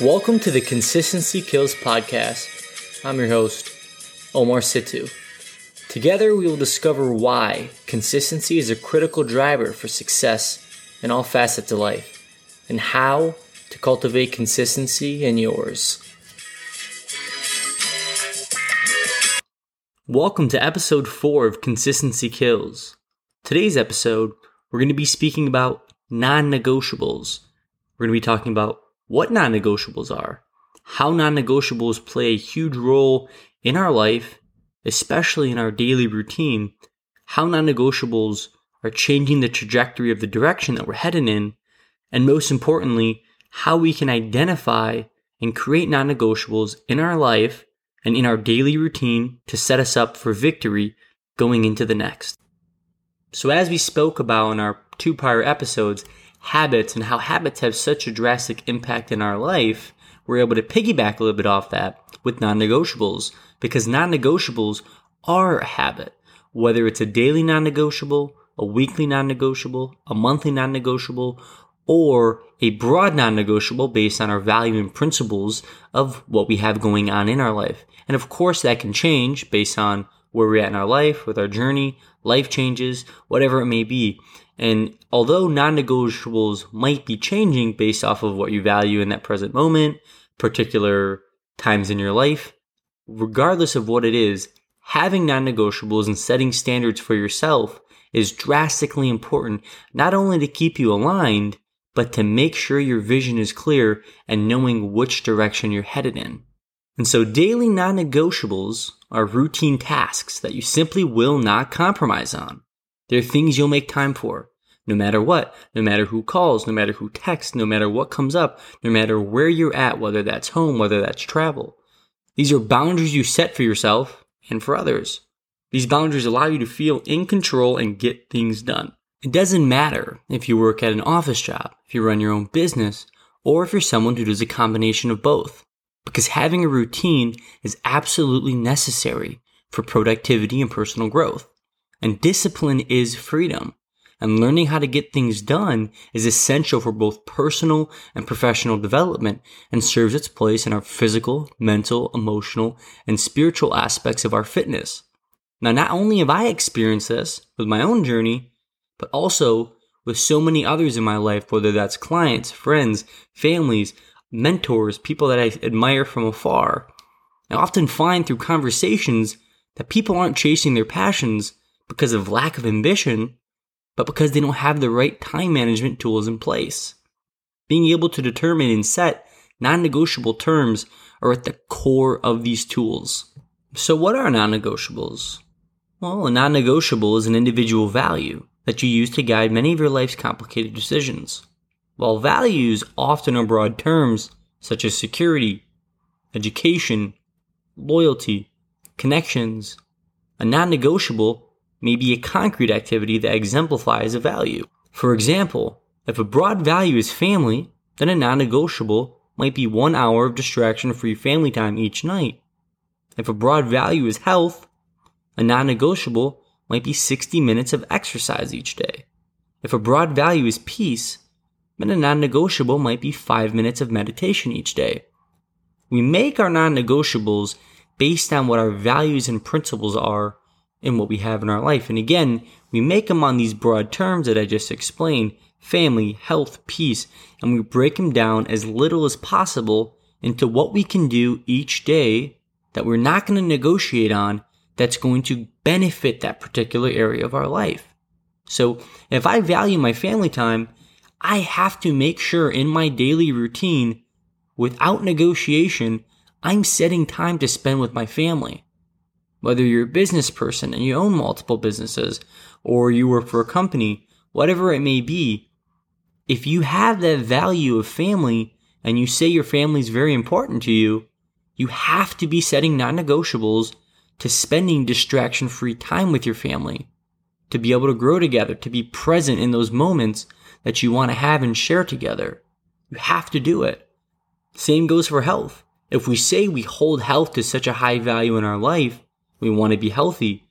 Welcome to the Consistency Kills podcast. I'm your host, Omar Situ. Together, we will discover why consistency is a critical driver for success in all facets of life and how to cultivate consistency in yours. Welcome to episode 4 of Consistency Kills. Today's episode, we're going to be speaking about non negotiables. We're going to be talking about what non negotiables are, how non negotiables play a huge role in our life, especially in our daily routine, how non negotiables are changing the trajectory of the direction that we're heading in, and most importantly, how we can identify and create non negotiables in our life and in our daily routine to set us up for victory going into the next. So, as we spoke about in our two prior episodes, habits and how habits have such a drastic impact in our life, we're able to piggyback a little bit off that with non negotiables because non negotiables are a habit, whether it's a daily non negotiable, a weekly non negotiable, a monthly non negotiable, or a broad non negotiable based on our value and principles of what we have going on in our life. And of course, that can change based on where we're at in our life, with our journey, life changes, whatever it may be. And although non negotiables might be changing based off of what you value in that present moment, particular times in your life, regardless of what it is, having non negotiables and setting standards for yourself is drastically important, not only to keep you aligned, but to make sure your vision is clear and knowing which direction you're headed in. And so daily non negotiables are routine tasks that you simply will not compromise on. They're things you'll make time for, no matter what, no matter who calls, no matter who texts, no matter what comes up, no matter where you're at, whether that's home, whether that's travel. These are boundaries you set for yourself and for others. These boundaries allow you to feel in control and get things done. It doesn't matter if you work at an office job, if you run your own business, or if you're someone who does a combination of both. Because having a routine is absolutely necessary for productivity and personal growth. And discipline is freedom. And learning how to get things done is essential for both personal and professional development and serves its place in our physical, mental, emotional, and spiritual aspects of our fitness. Now, not only have I experienced this with my own journey, but also with so many others in my life, whether that's clients, friends, families, mentors, people that I admire from afar. I often find through conversations that people aren't chasing their passions because of lack of ambition, but because they don't have the right time management tools in place. Being able to determine and set non negotiable terms are at the core of these tools. So, what are non negotiables? Well, a non negotiable is an individual value that you use to guide many of your life's complicated decisions. While values often are broad terms such as security, education, loyalty, connections, a non negotiable may be a concrete activity that exemplifies a value. For example, if a broad value is family, then a non negotiable might be one hour of distraction free family time each night. If a broad value is health, a non negotiable might be 60 minutes of exercise each day. If a broad value is peace, then a non negotiable might be five minutes of meditation each day. We make our non negotiables based on what our values and principles are and what we have in our life. And again, we make them on these broad terms that I just explained family, health, peace, and we break them down as little as possible into what we can do each day that we're not going to negotiate on that's going to benefit that particular area of our life. So if I value my family time, I have to make sure in my daily routine, without negotiation, I'm setting time to spend with my family. Whether you're a business person and you own multiple businesses, or you work for a company, whatever it may be, if you have that value of family and you say your family is very important to you, you have to be setting non negotiables to spending distraction free time with your family, to be able to grow together, to be present in those moments that you want to have and share together. You have to do it. Same goes for health. If we say we hold health to such a high value in our life, we want to be healthy,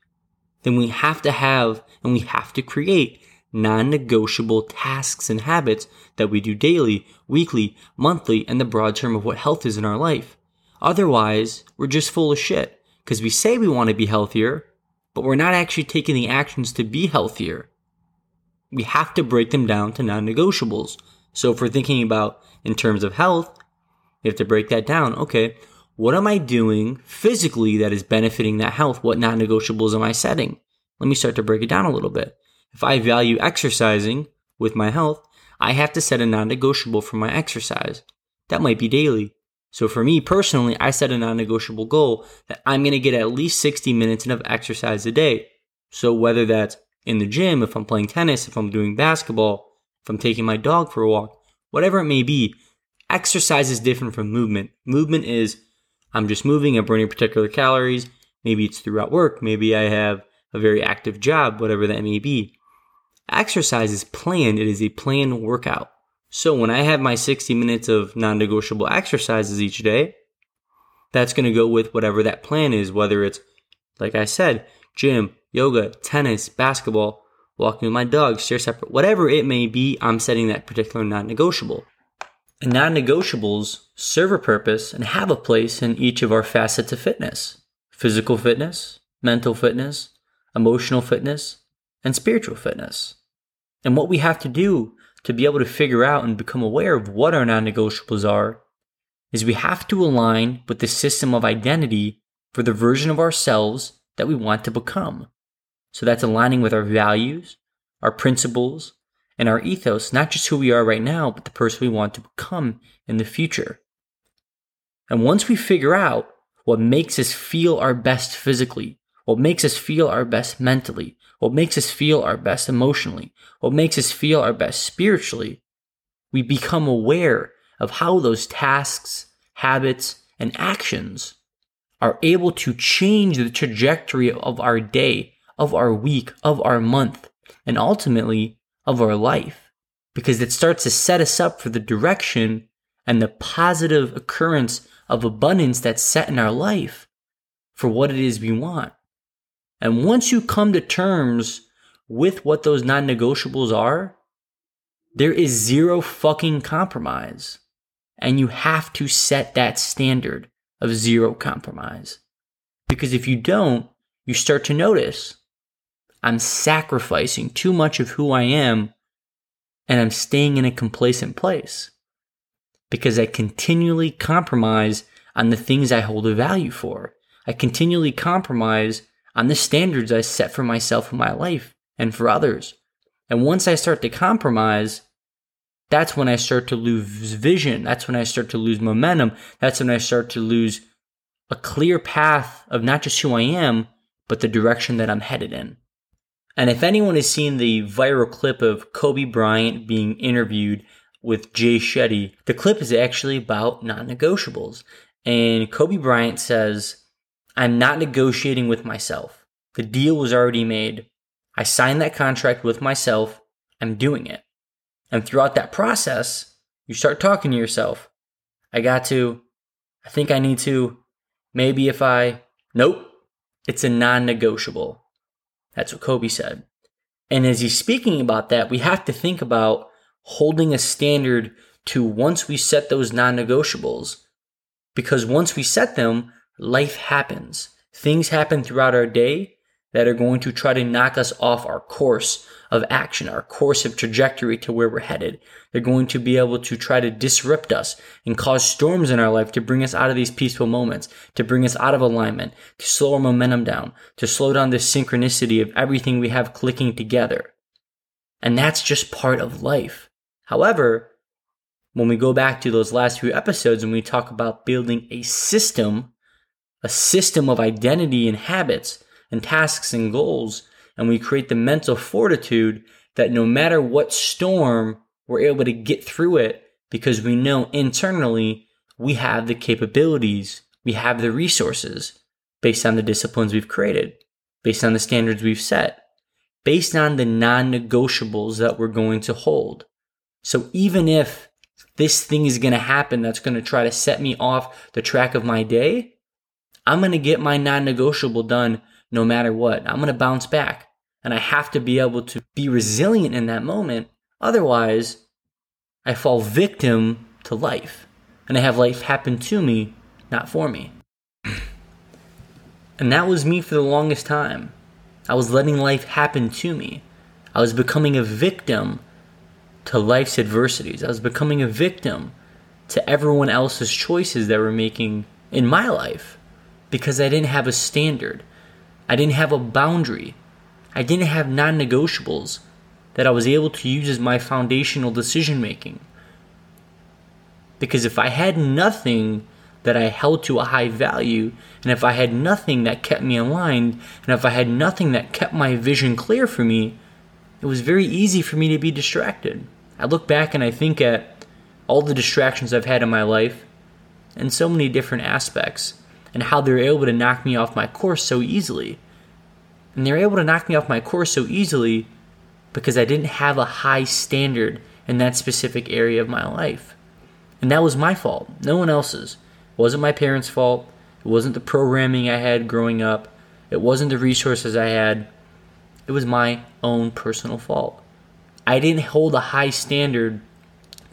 then we have to have and we have to create non negotiable tasks and habits that we do daily, weekly, monthly, and the broad term of what health is in our life. Otherwise, we're just full of shit because we say we want to be healthier, but we're not actually taking the actions to be healthier. We have to break them down to non negotiables. So if we're thinking about in terms of health, you have to break that down. Okay, what am I doing physically that is benefiting that health? What non negotiables am I setting? Let me start to break it down a little bit. If I value exercising with my health, I have to set a non negotiable for my exercise. That might be daily. So for me personally, I set a non negotiable goal that I'm going to get at least 60 minutes of exercise a day. So whether that's in the gym, if I'm playing tennis, if I'm doing basketball, if I'm taking my dog for a walk, whatever it may be, exercise is different from movement. Movement is I'm just moving, I'm burning particular calories. Maybe it's throughout work. Maybe I have a very active job, whatever that may be. Exercise is planned. It is a planned workout. So when I have my 60 minutes of non negotiable exercises each day, that's going to go with whatever that plan is, whether it's, like I said, gym, yoga, tennis, basketball, walking with my dog, stair stepper, whatever it may be, I'm setting that particular non negotiable. And non negotiables serve a purpose and have a place in each of our facets of fitness physical fitness, mental fitness, emotional fitness, and spiritual fitness. And what we have to do to be able to figure out and become aware of what our non negotiables are is we have to align with the system of identity for the version of ourselves that we want to become. So that's aligning with our values, our principles, and our ethos, not just who we are right now, but the person we want to become in the future. And once we figure out what makes us feel our best physically, what makes us feel our best mentally, what makes us feel our best emotionally, what makes us feel our best spiritually, we become aware of how those tasks, habits, and actions are able to change the trajectory of our day, of our week, of our month, and ultimately of our life. Because it starts to set us up for the direction and the positive occurrence of abundance that's set in our life for what it is we want. And once you come to terms with what those non negotiables are, there is zero fucking compromise. And you have to set that standard of zero compromise. Because if you don't, you start to notice I'm sacrificing too much of who I am and I'm staying in a complacent place because I continually compromise on the things I hold a value for. I continually compromise on the standards I set for myself in my life and for others. And once I start to compromise, that's when I start to lose vision. That's when I start to lose momentum. That's when I start to lose a clear path of not just who I am, but the direction that I'm headed in. And if anyone has seen the viral clip of Kobe Bryant being interviewed with Jay Shetty, the clip is actually about non negotiables. And Kobe Bryant says, I'm not negotiating with myself. The deal was already made. I signed that contract with myself. I'm doing it. And throughout that process, you start talking to yourself. I got to, I think I need to, maybe if I, nope, it's a non negotiable. That's what Kobe said. And as he's speaking about that, we have to think about holding a standard to once we set those non negotiables. Because once we set them, life happens. Things happen throughout our day that are going to try to knock us off our course of action, our course of trajectory to where we're headed. They're going to be able to try to disrupt us and cause storms in our life to bring us out of these peaceful moments, to bring us out of alignment, to slow our momentum down, to slow down the synchronicity of everything we have clicking together. And that's just part of life. However, when we go back to those last few episodes and we talk about building a system a system of identity and habits and tasks and goals. And we create the mental fortitude that no matter what storm, we're able to get through it because we know internally we have the capabilities, we have the resources based on the disciplines we've created, based on the standards we've set, based on the non negotiables that we're going to hold. So even if this thing is going to happen that's going to try to set me off the track of my day, I'm going to get my non negotiable done no matter what. I'm going to bounce back. And I have to be able to be resilient in that moment. Otherwise, I fall victim to life. And I have life happen to me, not for me. and that was me for the longest time. I was letting life happen to me. I was becoming a victim to life's adversities. I was becoming a victim to everyone else's choices that were making in my life because I didn't have a standard. I didn't have a boundary. I didn't have non negotiables that I was able to use as my foundational decision making. Because if I had nothing that I held to a high value, and if I had nothing that kept me aligned, and if I had nothing that kept my vision clear for me, it was very easy for me to be distracted. I look back and I think at all the distractions I've had in my life in so many different aspects and how they're able to knock me off my course so easily. And they're able to knock me off my course so easily because I didn't have a high standard in that specific area of my life. And that was my fault, no one else's. It wasn't my parents' fault. It wasn't the programming I had growing up. It wasn't the resources I had. It was my own personal fault. I didn't hold a high standard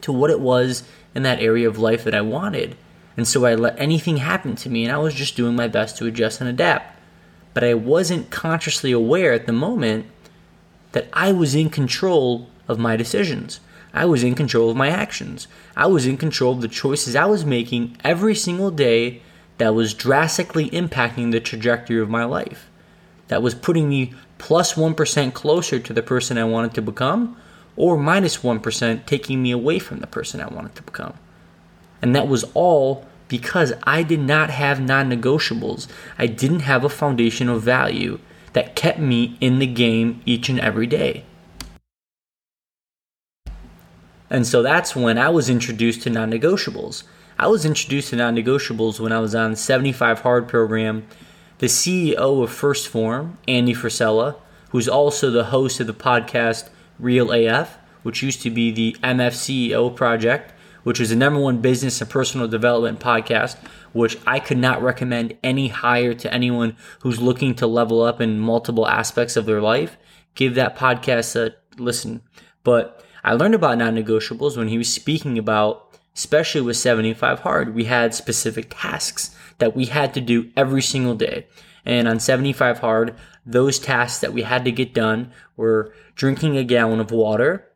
to what it was in that area of life that I wanted. And so I let anything happen to me, and I was just doing my best to adjust and adapt. But I wasn't consciously aware at the moment that I was in control of my decisions. I was in control of my actions. I was in control of the choices I was making every single day that was drastically impacting the trajectory of my life. That was putting me plus 1 closer to the person I wanted to become, or minus 1 taking me away from the person I wanted to become. And that was all because I did not have non negotiables. I didn't have a foundation of value that kept me in the game each and every day. And so that's when I was introduced to non negotiables. I was introduced to non negotiables when I was on 75 Hard program. The CEO of 1st Phorm, Andy Frisella, who's also the host of the podcast Real AF, which used to be the MFCEO project, which is the number one business and personal development podcast, which I could not recommend any higher to anyone who's looking to level up in multiple aspects of their life. Give that podcast a listen. But I learned about non negotiables when he was speaking about, especially with 75 Hard, we had specific tasks that we had to do every single day. And on 75 Hard, those tasks that we had to get done were drinking a gallon of water,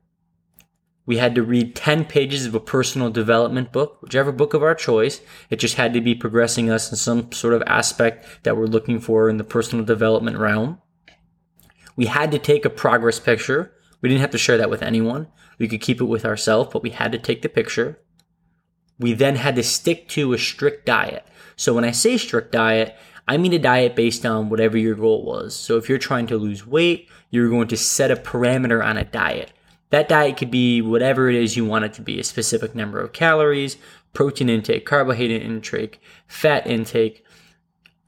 we had to read 10 pages of a personal development book, whichever book of our choice. It just had to be progressing us in some sort of aspect that we're looking for in the personal development realm. We had to take a progress picture. We didn't have to share that with anyone. We could keep it with ourselves, but we had to take the picture. We then had to stick to a strict diet. So when I say strict diet, I mean a diet based on whatever your goal was. So if you're trying to lose weight, you're going to set a parameter on a diet. That diet could be whatever it is you want it to be a specific number of calories, protein intake, carbohydrate intake, fat intake,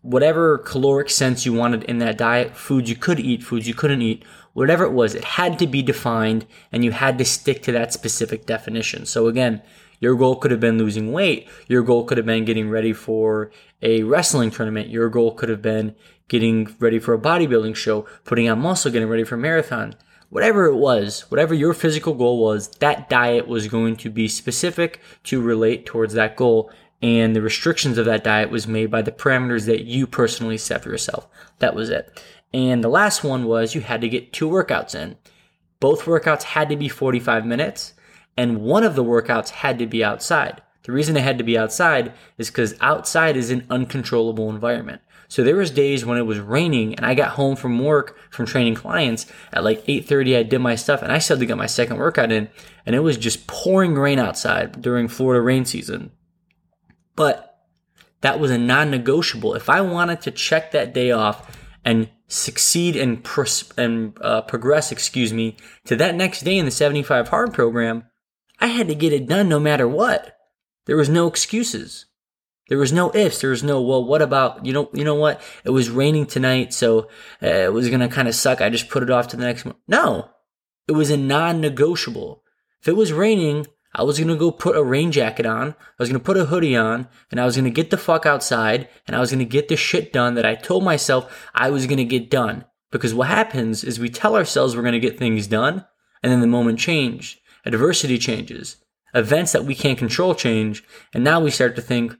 whatever caloric sense you wanted in that diet, foods you could eat, foods you couldn't eat, whatever it was, it had to be defined and you had to stick to that specific definition. So again, your goal could have been losing weight. Your goal could have been getting ready for a wrestling tournament. Your goal could have been getting ready for a bodybuilding show, putting on muscle, getting ready for a marathon whatever it was, whatever your physical goal was, that diet was going to be specific to relate towards that goal. And the restrictions of that diet was made by the parameters that you personally set for yourself. That was it. And the last one was you had to get two workouts in. Both workouts had to be 45 minutes, and one of the workouts had to be outside. The reason it had to be outside is because outside is an uncontrollable environment. So there was days when it was raining and I got home from work from training clients at like 8:30 I did my stuff and I still had to get my second workout in and it was just pouring rain outside during Florida rain season. But that was a non-negotiable. If I wanted to check that day off and succeed and, and uh, progress, excuse me, to that next day in the 75 hard program, I had to get it done no matter what. There was no excuses. There was no ifs. There was no, well, what about, you know, you know what? It was raining tonight, so uh, it was to kind of suck. I just put it off to the next one. No, it was a non negotiable. If it was raining, I was to go put a rain jacket on. I was to put a hoodie on and I was to get the fuck outside and I was to get the shit done that I told myself I was to get done. Because what happens is we tell ourselves we're to get things done, and then the moment change, adversity changes, events that we can't control change, and now we start to think,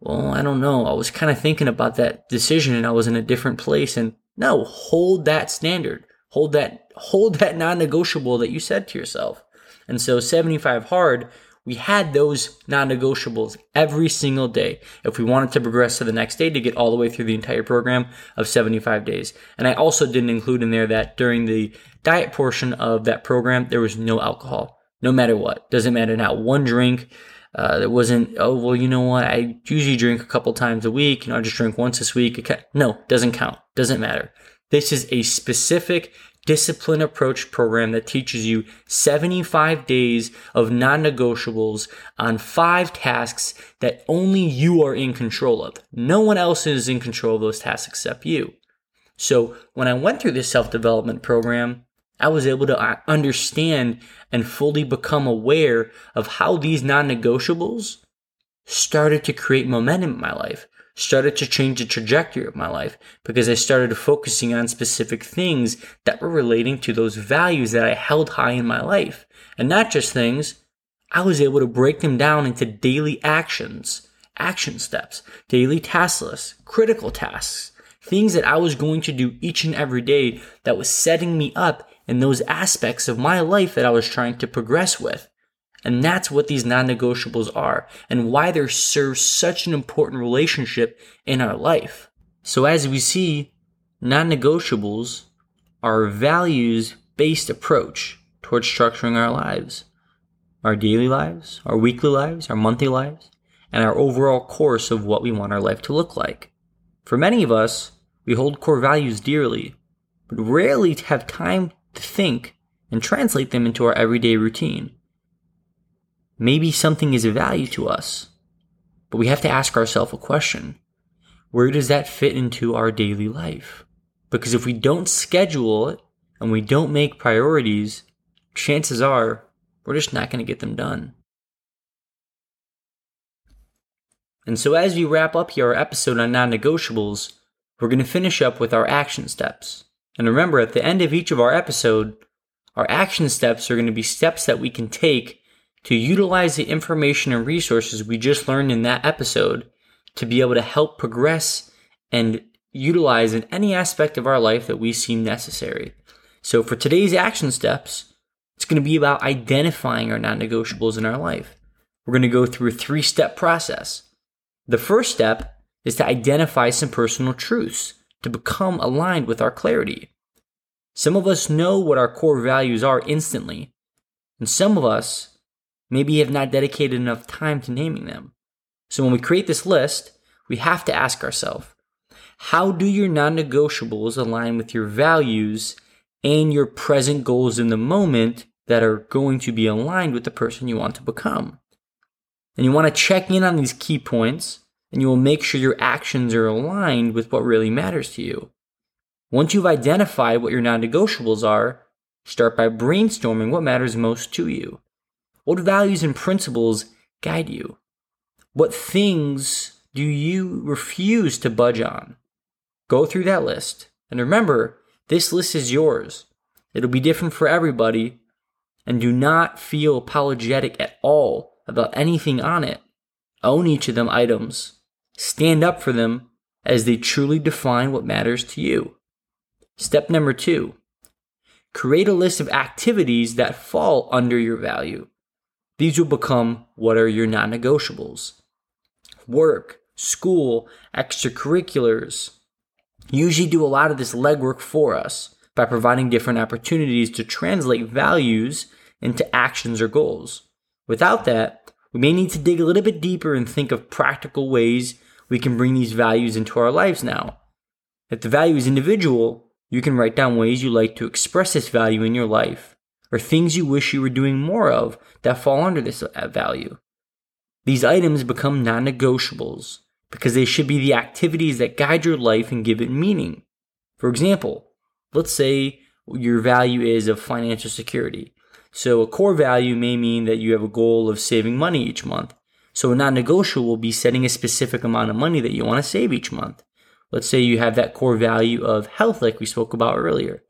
well, I don't know. I was kind of thinking about that decision and I was in a different place. And no, hold that standard. Hold that, hold that non-negotiable that you said to yourself. And so 75 hard, we had those non-negotiables every single day if we wanted to progress to the next day to get all the way through the entire program of 75 days. And I also didn't include in there that during the diet portion of that program, there was no alcohol, no matter what. Doesn't matter, not one drink. Uh, it wasn't, oh, well, you know what? I usually drink a couple times a week. You know, I just drink once this week. No, doesn't count. Doesn't matter. This is a specific discipline approach program that teaches you 75 days of non negotiables on five tasks that only you are in control of. No one else is in control of those tasks except you. So when I went through this self development program, I was able to uh, understand and fully become aware of how these non negotiables started to create momentum in my life, started to change the trajectory of my life because I started focusing on specific things that were relating to those values that I held high in my life. And not just things, I was able to break them down into daily actions, action steps, daily task lists, critical tasks, things that I was going to do each and every day that was setting me up in those aspects of my life that I was trying to progress with. And that's what these non negotiables are and why they serve such an important relationship in our life. So, as we see, non negotiables are values based approach towards structuring our lives, our daily lives, our weekly lives, our monthly lives, and our overall course of what we want our life to look like. For many of us, we hold core values dearly, but rarely have time to think and translate them into our everyday routine. Maybe something is of value to us, but we have to ask ourselves a question. Where does that fit into our daily life? Because if we don't schedule it and we don't make priorities, chances are we're just not going to get them done. And so, as we wrap up here our episode on non negotiables, we're going to finish up with our action steps. And remember, at the end of each of our episode, our action steps are going to be steps that we can take to utilize the information and resources we just learned in that episode to be able to help progress and utilize in any aspect of our life that we seem necessary. So for today's action steps, it's going to be about identifying our non-negotiables in our life. We're going to go through a three-step process. The first step is to identify some personal truths to become aligned with our clarity. Some of us know what our core values are instantly, and some of us maybe have not dedicated enough time to naming them. So when we create this list, we have to ask ourselves how do your non negotiables align with your values and your present goals in the moment that are going to be aligned with the person you want to become? And you want to check in on these key points and you will make sure your actions are aligned with what really matters to you. Once you've identified what your non negotiables are, start by brainstorming what matters most to you. What values and principles guide you? What things do you refuse to budge on? Go through that list. And remember, this list is yours. It'll be different for everybody. And do not feel apologetic at all about anything on it. Own each of them items Stand up for them as they truly define what matters to you. Step number two create a list of activities that fall under your value. These will become what are your non negotiables. Work, school, extracurriculars usually do a lot of this legwork for us by providing different opportunities to translate values into actions or goals. Without that, we may need to dig a little bit deeper and think of practical ways we can bring these values into our lives now. If the value is individual, you can write down ways you like to express this value in your life, or things you wish you were doing more of that fall under this uh, value. These items become non negotiables because they should be the activities that guide your life and give it meaning. For example, let's say your value is of financial security. So a core value may mean that you have a goal of saving money each month. So a non-negotiable will be setting a specific amount of money that you want to save each month. Let's say you have that core value of health, like we spoke about earlier.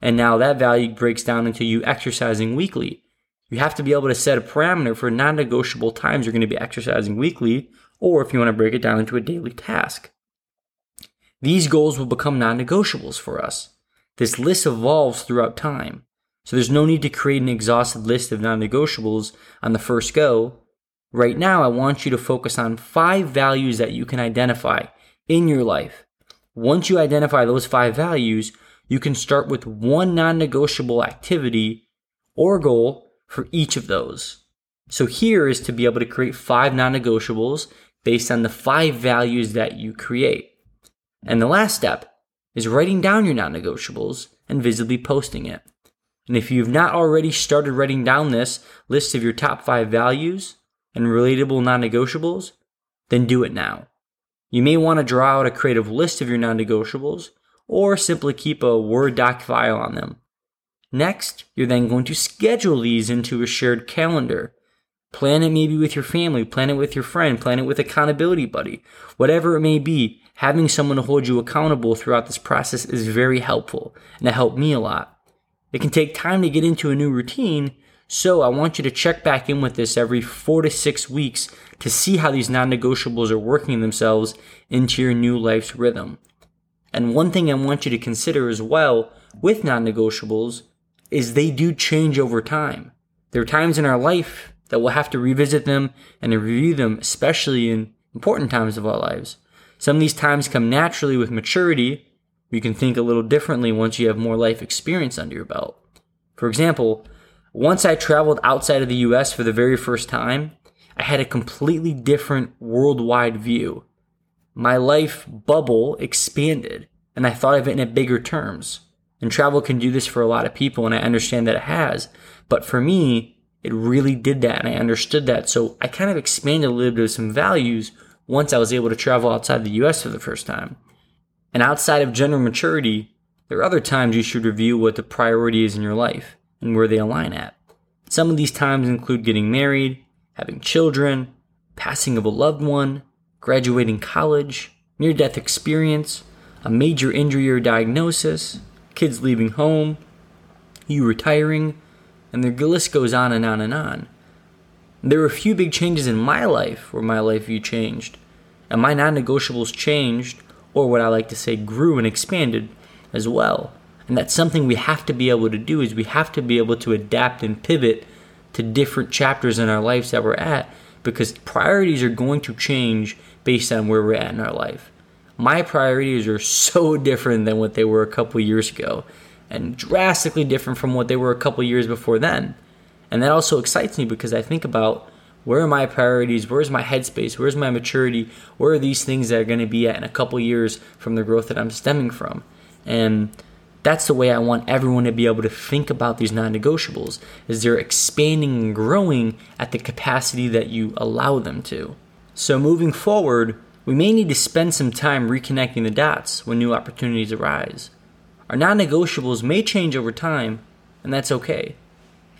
And now that value breaks down into you exercising weekly. You have to be able to set a parameter for non negotiable times you're going to be exercising weekly, or if you want to break it down into a daily task. These goals will become non negotiables for us. This list evolves throughout time. So there's no need to create an exhaustive list of non negotiables on the first go. Right now, I want you to focus on five values that you can identify in your life. Once you identify those five values, you can start with one non negotiable activity or goal for each of those. So here is to be able to create five non negotiables based on the five values that you create. And the last step is writing down your non negotiables and visibly posting it. And if you've not already started writing down this list of your top five values and relatable non negotiables, then do it now. You may want to draw out a creative list of your non negotiables or simply keep a Word doc file on them. Next, you're then going to schedule these into a shared calendar. Plan it maybe with your family, plan it with your friend, plan it with accountability buddy. Whatever it may be, having someone to hold you accountable throughout this process is very helpful, and it helped me a lot. It can take time to get into a new routine, so I want you to check back in with this every four to six weeks to see how these non negotiables are working themselves into your new life's rhythm. And one thing I want you to consider as well with non negotiables is they do change over time. There are times in our life that we'll have to revisit them and review them, especially in important times of our lives. Some of these times come naturally with maturity. You can think a little differently once you have more life experience under your belt. For example, once I traveled outside of the US for the very first time, I had a completely different worldwide view. My life bubble expanded, and I thought of it in a bigger terms. And travel can do this for a lot of people, and I understand that it has. But for me, it really did that, and I understood that. So I kind of expanded a little bit of some values once I was able to travel outside the US for the first time. And outside of general maturity, there are other times you should review what the priority is in your life and where they align at. Some of these times include getting married, having children, passing of a loved one, graduating college, near death experience, a major injury or diagnosis, kids leaving home, you retiring, and the list goes on and on and on. There were a few big changes in my life where my life view changed, and my non negotiables changed, or what I like to say, grew and expanded as well. And that's something we have to be able to do is we have to be able to adapt and pivot to different chapters in our lives that we're at because priorities are going to change based on where we're at in our life. My priorities are so different than what they were a couple years ago and drastically different from what they were a couple years before then. And that also excites me because I think about where are my priorities, where's my headspace, where's my maturity, where are these things that are going to be at in a couple years from the growth that I'm stemming from. And that's the way I want everyone to be able to think about these non-negotiables is they're expanding and growing at the capacity that you allow them to. So moving forward, we may need to spend some time reconnecting the dots when new opportunities arise. Our non-negotiables may change over time, and that's okay.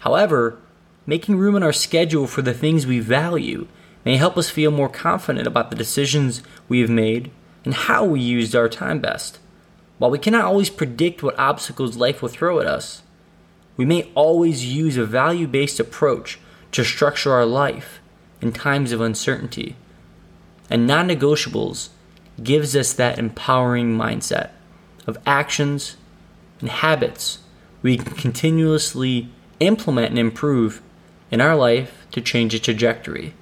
However, making room in our schedule for the things we value may help us feel more confident about the decisions we have made and how we used our time best. While we cannot always predict what obstacles life will throw at us, we may always use a value based approach to structure our life in times of uncertainty. And non negotiables gives us that empowering mindset of actions and habits we can continuously implement and improve in our life to change the trajectory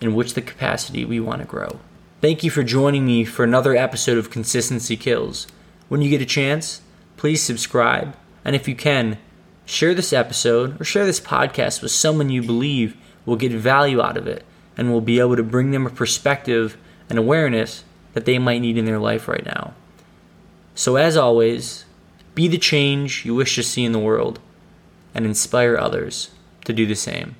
in which the capacity we want to grow. Thank you for joining me for another episode of Consistency Kills. When you get a chance, please subscribe. And if you can, share this episode or share this podcast with someone you believe will get value out of it and will be able to bring them a perspective and awareness that they might need in their life right now. So, as always, be the change you wish to see in the world and inspire others to do the same.